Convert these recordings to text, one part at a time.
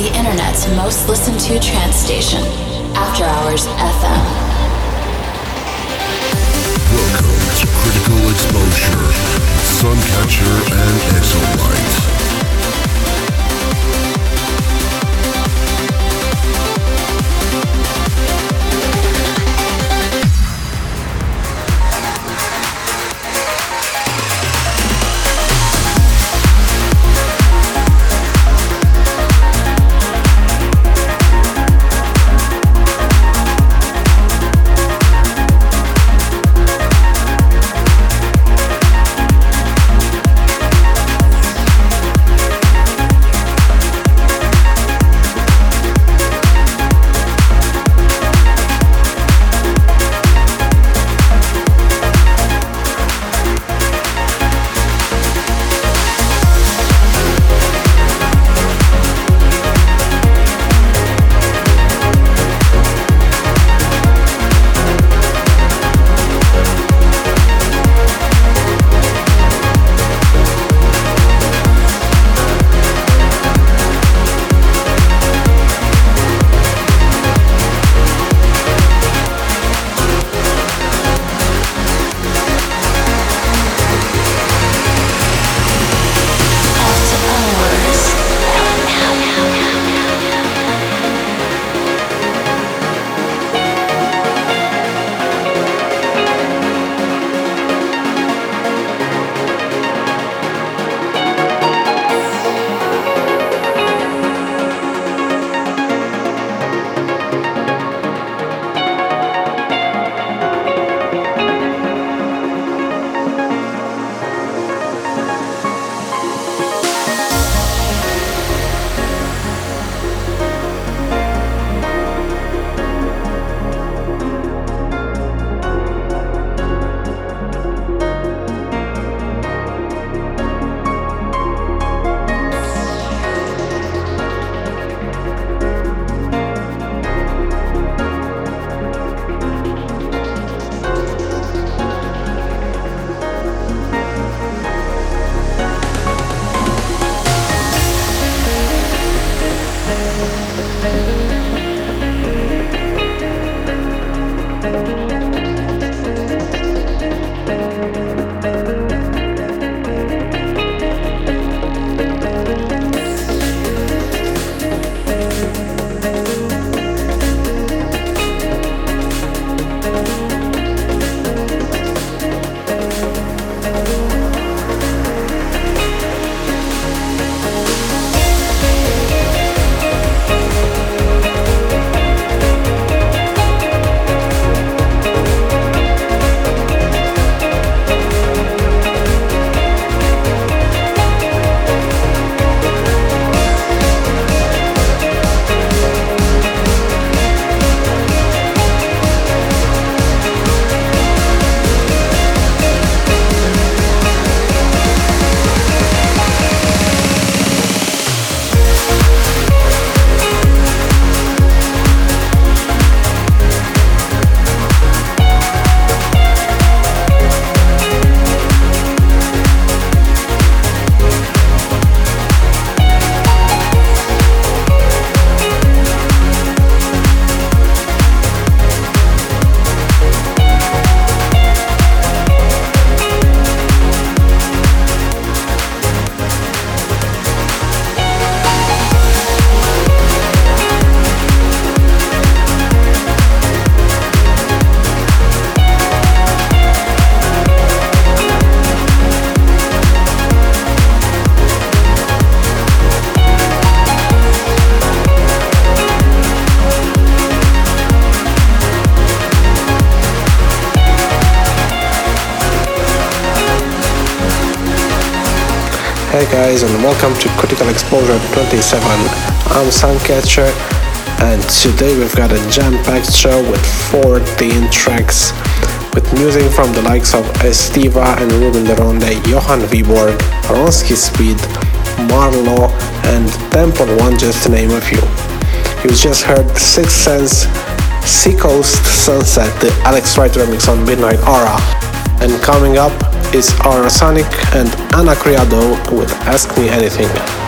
the internet's most listened to trance station, After Hours FM. Welcome to Critical Exposure, Suncatcher and Exolite. Welcome to Critical Exposure 27. I'm Suncatcher and today we've got a jam-packed show with 14 tracks with music from the likes of Estiva and Ruben de Ronde, Johan Vilborg, Ronski Speed, Marlo and Temple One just to name a few. You just heard Sixth Sense, Seacoast Sunset, the Alex Wright remix on Midnight Aura. And coming up is Aurosonic and Ana Criado with Ask Me Anything.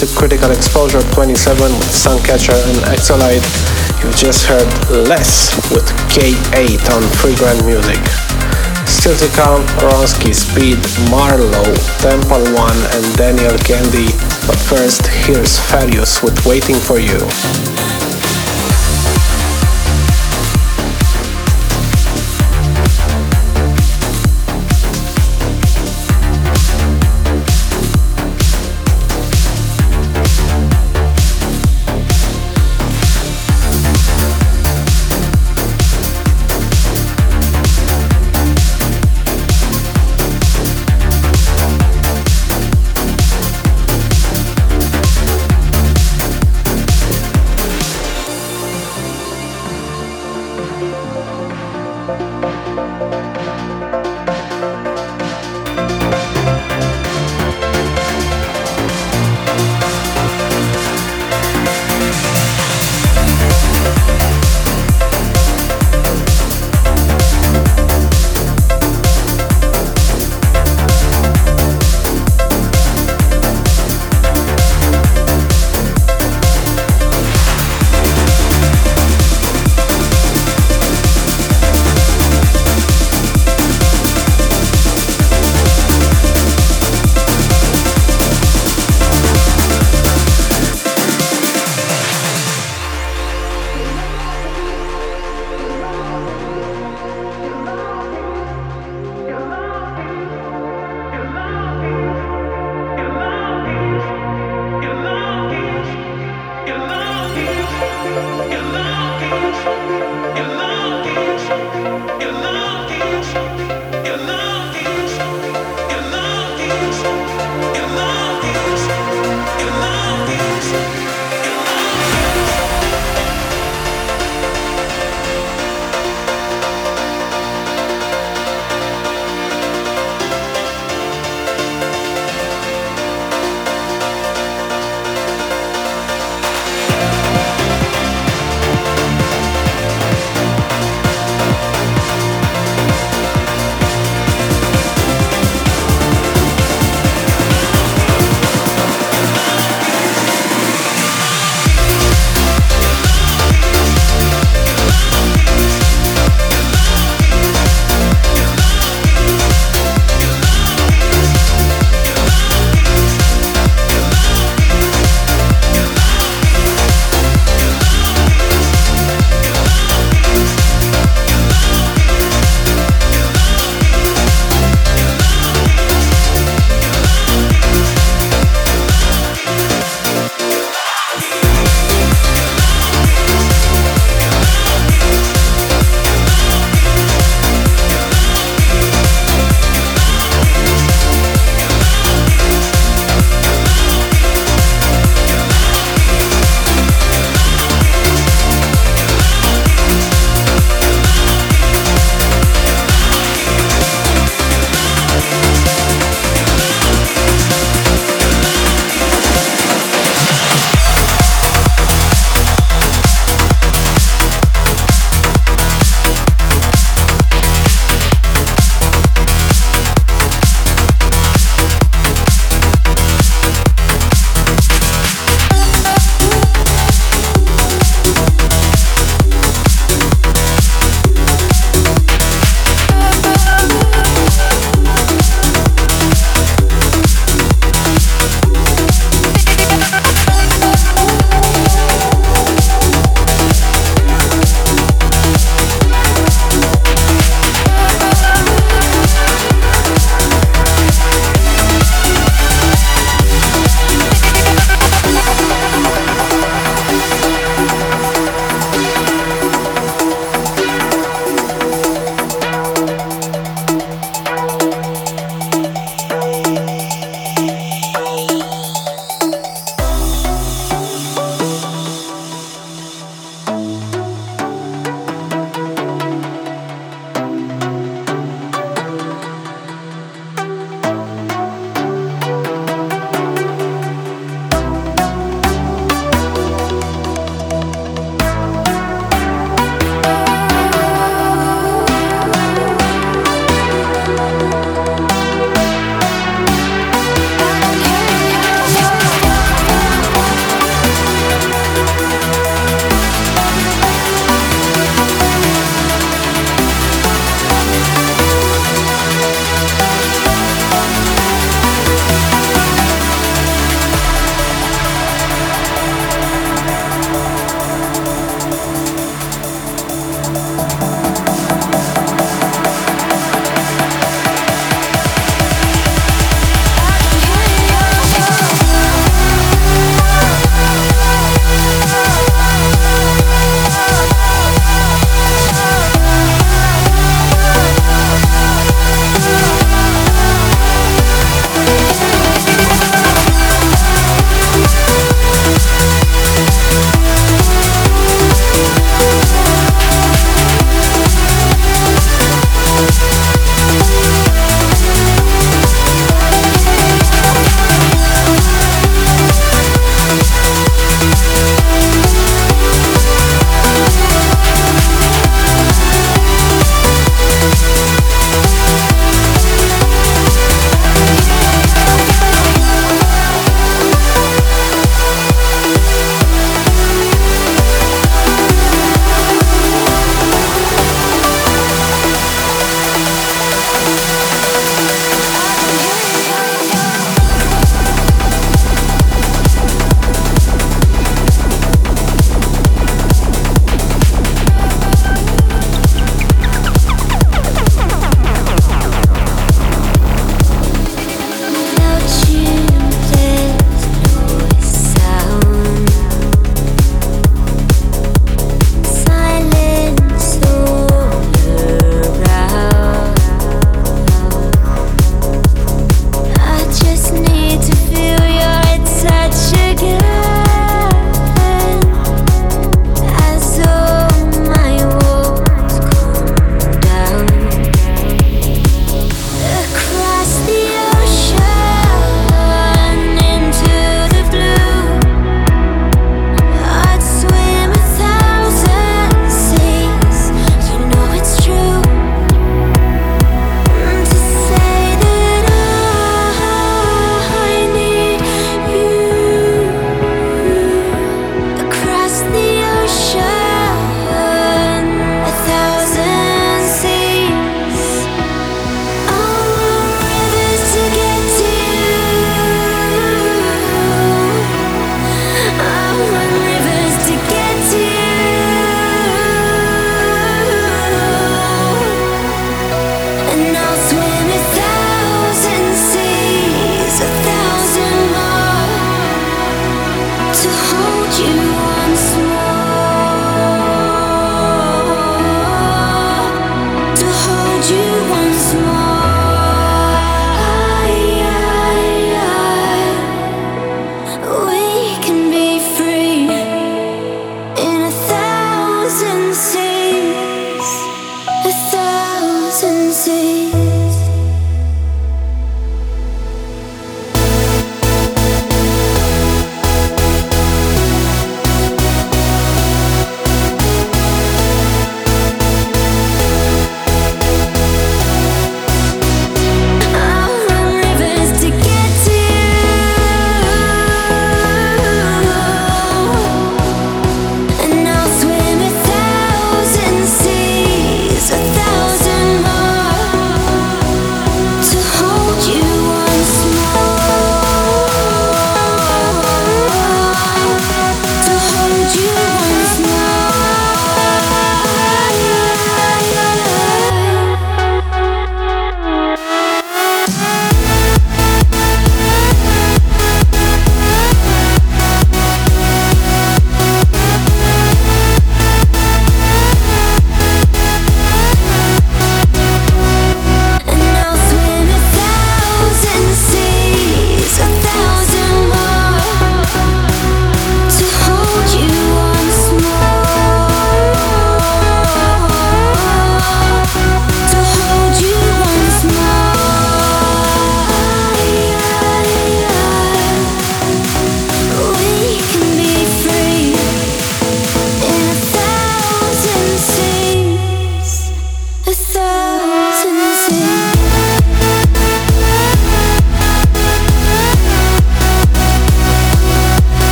Into Critical Exposure 27 with Suncatcher and Exolite. You've just heard Less with K8 on Freegrant Music. Still to come, Ronski Speed, Marlo, Temple One and Daniel Kandi. But first, here's Farius with Waiting for You.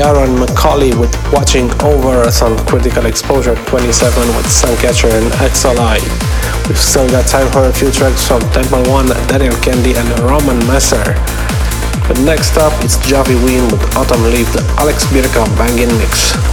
Ciaran McAuley with Watching Over us on Critical Exposure 27 with Suncatcher and XLI. We've still got time for a few tracks from Temple One, Daniel Kandi and Roman Messer. But next up, it's Javi Ween with Autumn Leaf, the Alex Birka banging mix.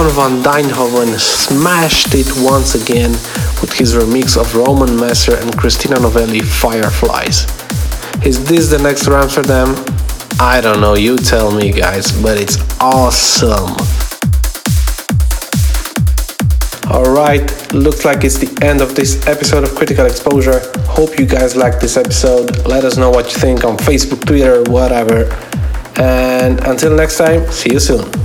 Bjorn van Dijnhoven smashed it once again with his remix of Roman Messer and Christina Novelli Fireflies. Is this the next Amsterdam? I don't know, you tell me guys, but it's awesome. Alright, looks like it's the end of this episode of Critical Exposure. Hope you guys liked this episode. Let us know what you think on Facebook, Twitter, whatever. And until next time, see you soon.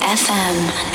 FM.